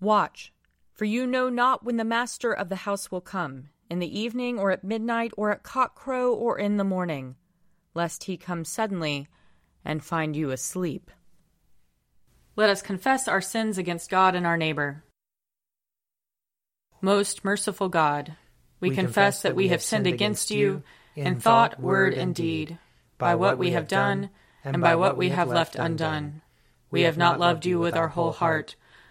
Watch, for you know not when the master of the house will come, in the evening, or at midnight, or at cockcrow, or in the morning, lest he come suddenly and find you asleep. Let us confess our sins against God and our neighbor. Most merciful God, we, we confess that we have sinned against you in thought, word, and deed, by what we have done and by what we have left undone. We have not loved you with our whole heart.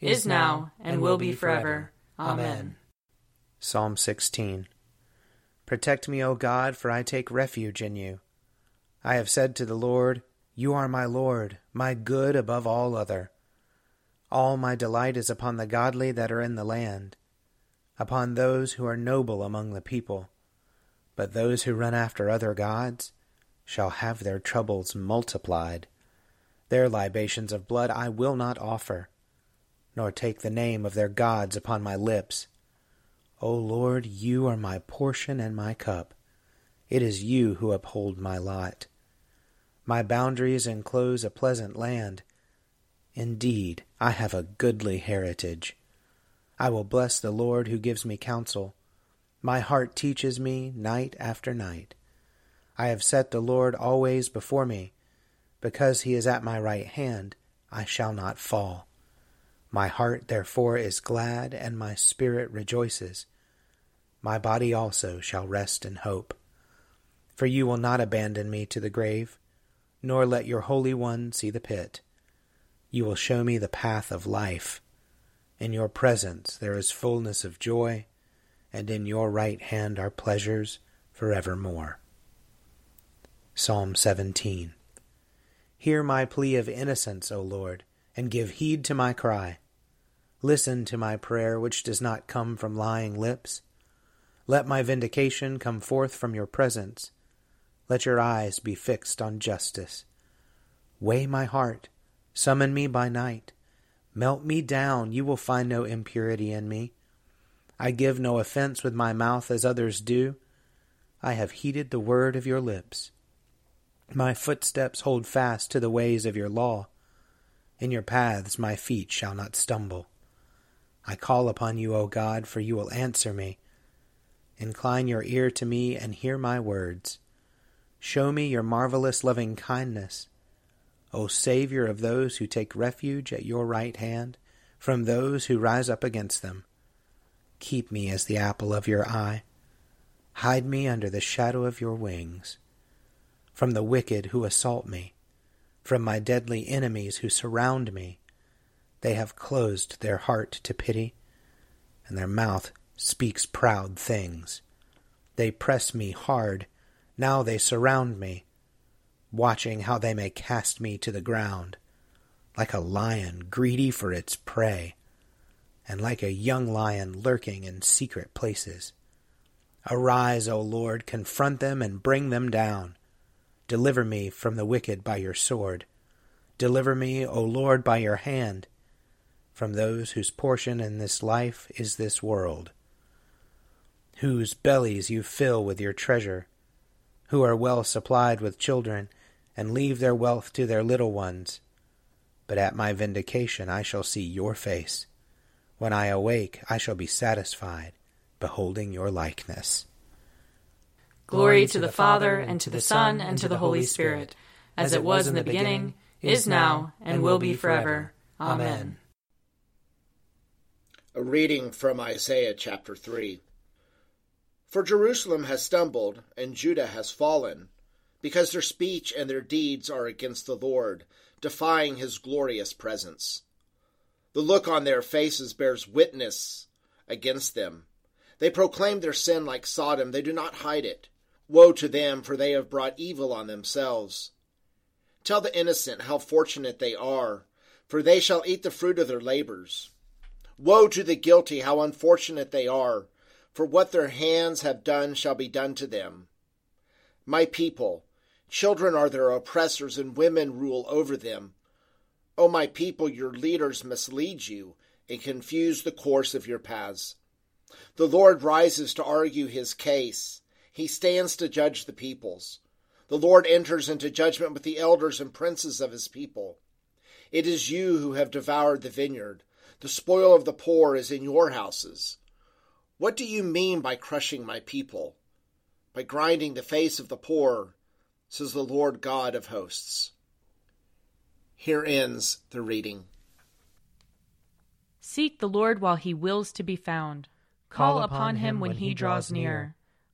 is now, and will be forever. Amen. Psalm 16 Protect me, O God, for I take refuge in you. I have said to the Lord, You are my Lord, my good above all other. All my delight is upon the godly that are in the land, upon those who are noble among the people. But those who run after other gods shall have their troubles multiplied. Their libations of blood I will not offer nor take the name of their gods upon my lips. O Lord, you are my portion and my cup. It is you who uphold my lot. My boundaries enclose a pleasant land. Indeed, I have a goodly heritage. I will bless the Lord who gives me counsel. My heart teaches me night after night. I have set the Lord always before me. Because he is at my right hand, I shall not fall. My heart therefore is glad, and my spirit rejoices. My body also shall rest in hope. For you will not abandon me to the grave, nor let your Holy One see the pit. You will show me the path of life. In your presence there is fullness of joy, and in your right hand are pleasures for evermore. Psalm 17 Hear my plea of innocence, O Lord and give heed to my cry. Listen to my prayer, which does not come from lying lips. Let my vindication come forth from your presence. Let your eyes be fixed on justice. Weigh my heart, summon me by night. Melt me down, you will find no impurity in me. I give no offense with my mouth as others do. I have heeded the word of your lips. My footsteps hold fast to the ways of your law. In your paths my feet shall not stumble. I call upon you, O God, for you will answer me. Incline your ear to me and hear my words. Show me your marvelous loving kindness. O Savior of those who take refuge at your right hand from those who rise up against them. Keep me as the apple of your eye. Hide me under the shadow of your wings. From the wicked who assault me from my deadly enemies who surround me. They have closed their heart to pity, and their mouth speaks proud things. They press me hard, now they surround me, watching how they may cast me to the ground, like a lion greedy for its prey, and like a young lion lurking in secret places. Arise, O Lord, confront them and bring them down. Deliver me from the wicked by your sword. Deliver me, O Lord, by your hand, from those whose portion in this life is this world, whose bellies you fill with your treasure, who are well supplied with children, and leave their wealth to their little ones. But at my vindication I shall see your face. When I awake, I shall be satisfied, beholding your likeness. Glory to the Father, and to the Son, and to the Holy Spirit, as it was in the beginning, is now, and will be forever. Amen. A reading from Isaiah chapter 3. For Jerusalem has stumbled, and Judah has fallen, because their speech and their deeds are against the Lord, defying his glorious presence. The look on their faces bears witness against them. They proclaim their sin like Sodom, they do not hide it. Woe to them, for they have brought evil on themselves. Tell the innocent how fortunate they are, for they shall eat the fruit of their labors. Woe to the guilty, how unfortunate they are, for what their hands have done shall be done to them. My people, children are their oppressors, and women rule over them. O my people, your leaders mislead you and confuse the course of your paths. The Lord rises to argue his case he stands to judge the peoples. The Lord enters into judgment with the elders and princes of his people. It is you who have devoured the vineyard. The spoil of the poor is in your houses. What do you mean by crushing my people? By grinding the face of the poor, says the Lord God of hosts. Here ends the reading. Seek the Lord while he wills to be found. Call upon him when he draws near.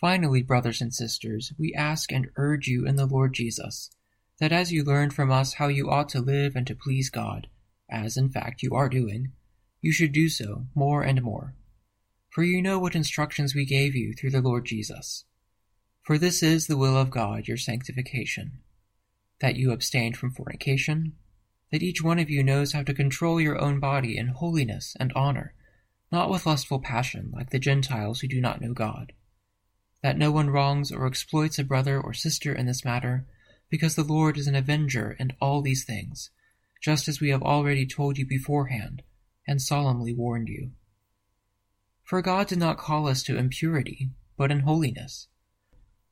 Finally, brothers and sisters, we ask and urge you in the Lord Jesus, that as you learn from us how you ought to live and to please God, as in fact you are doing, you should do so more and more. For you know what instructions we gave you through the Lord Jesus. For this is the will of God, your sanctification, that you abstain from fornication, that each one of you knows how to control your own body in holiness and honor, not with lustful passion like the Gentiles who do not know God that no one wrongs or exploits a brother or sister in this matter, because the Lord is an avenger in all these things, just as we have already told you beforehand, and solemnly warned you. For God did not call us to impurity, but in holiness.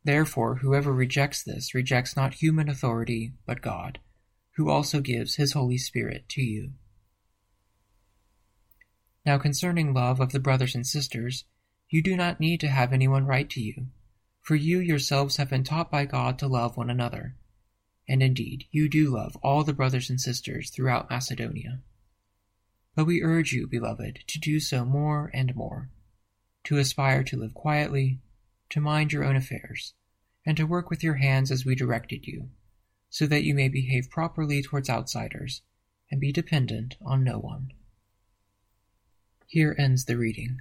Therefore, whoever rejects this rejects not human authority, but God, who also gives his Holy Spirit to you. Now concerning love of the brothers and sisters, you do not need to have anyone write to you, for you yourselves have been taught by God to love one another. And indeed, you do love all the brothers and sisters throughout Macedonia. But we urge you, beloved, to do so more and more, to aspire to live quietly, to mind your own affairs, and to work with your hands as we directed you, so that you may behave properly towards outsiders and be dependent on no one. Here ends the reading.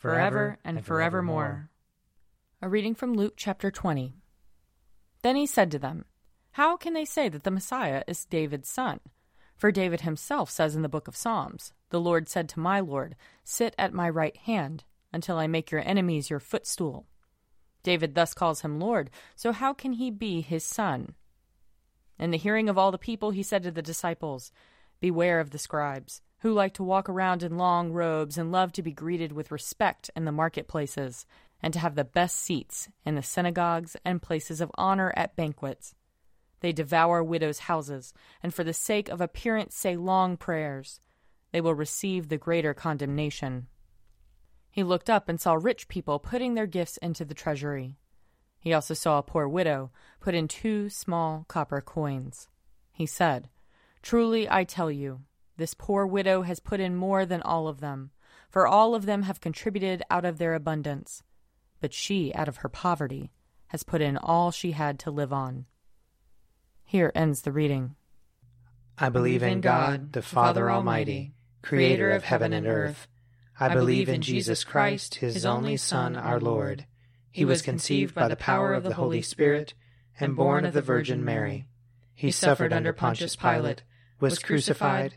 forever and forevermore. A reading from Luke chapter 20. Then he said to them, How can they say that the Messiah is David's son? For David himself says in the book of Psalms, The Lord said to my Lord, Sit at my right hand, until I make your enemies your footstool. David thus calls him Lord, so how can he be his son? In the hearing of all the people, he said to the disciples, Beware of the scribes, who like to walk around in long robes and love to be greeted with respect in the marketplaces, and to have the best seats in the synagogues and places of honor at banquets. They devour widows' houses, and for the sake of appearance say long prayers. They will receive the greater condemnation. He looked up and saw rich people putting their gifts into the treasury. He also saw a poor widow put in two small copper coins. He said, Truly I tell you, this poor widow has put in more than all of them, for all of them have contributed out of their abundance. But she, out of her poverty, has put in all she had to live on. Here ends the reading. I believe in God, the Father Almighty, creator of heaven and earth. I believe in Jesus Christ, his only Son, our Lord. He was conceived by the power of the Holy Spirit and born of the Virgin Mary. He suffered under Pontius Pilate, was crucified,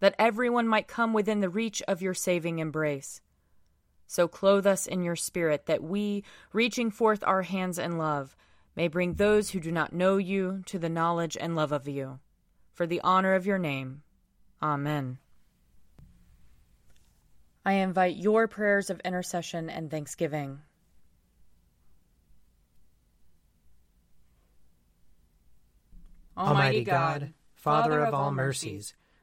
that everyone might come within the reach of your saving embrace. So clothe us in your spirit, that we, reaching forth our hands in love, may bring those who do not know you to the knowledge and love of you. For the honor of your name. Amen. I invite your prayers of intercession and thanksgiving. Almighty God, Father of all mercies,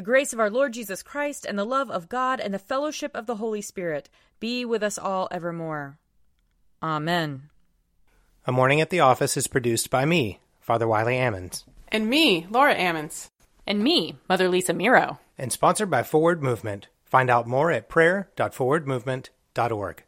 The grace of our Lord Jesus Christ and the love of God and the fellowship of the Holy Spirit be with us all evermore. Amen. A Morning at the Office is produced by me, Father Wiley Ammons. And me, Laura Ammons. And me, Mother Lisa Meirow. And sponsored by Forward Movement. Find out more at prayer.forwardmovement.org.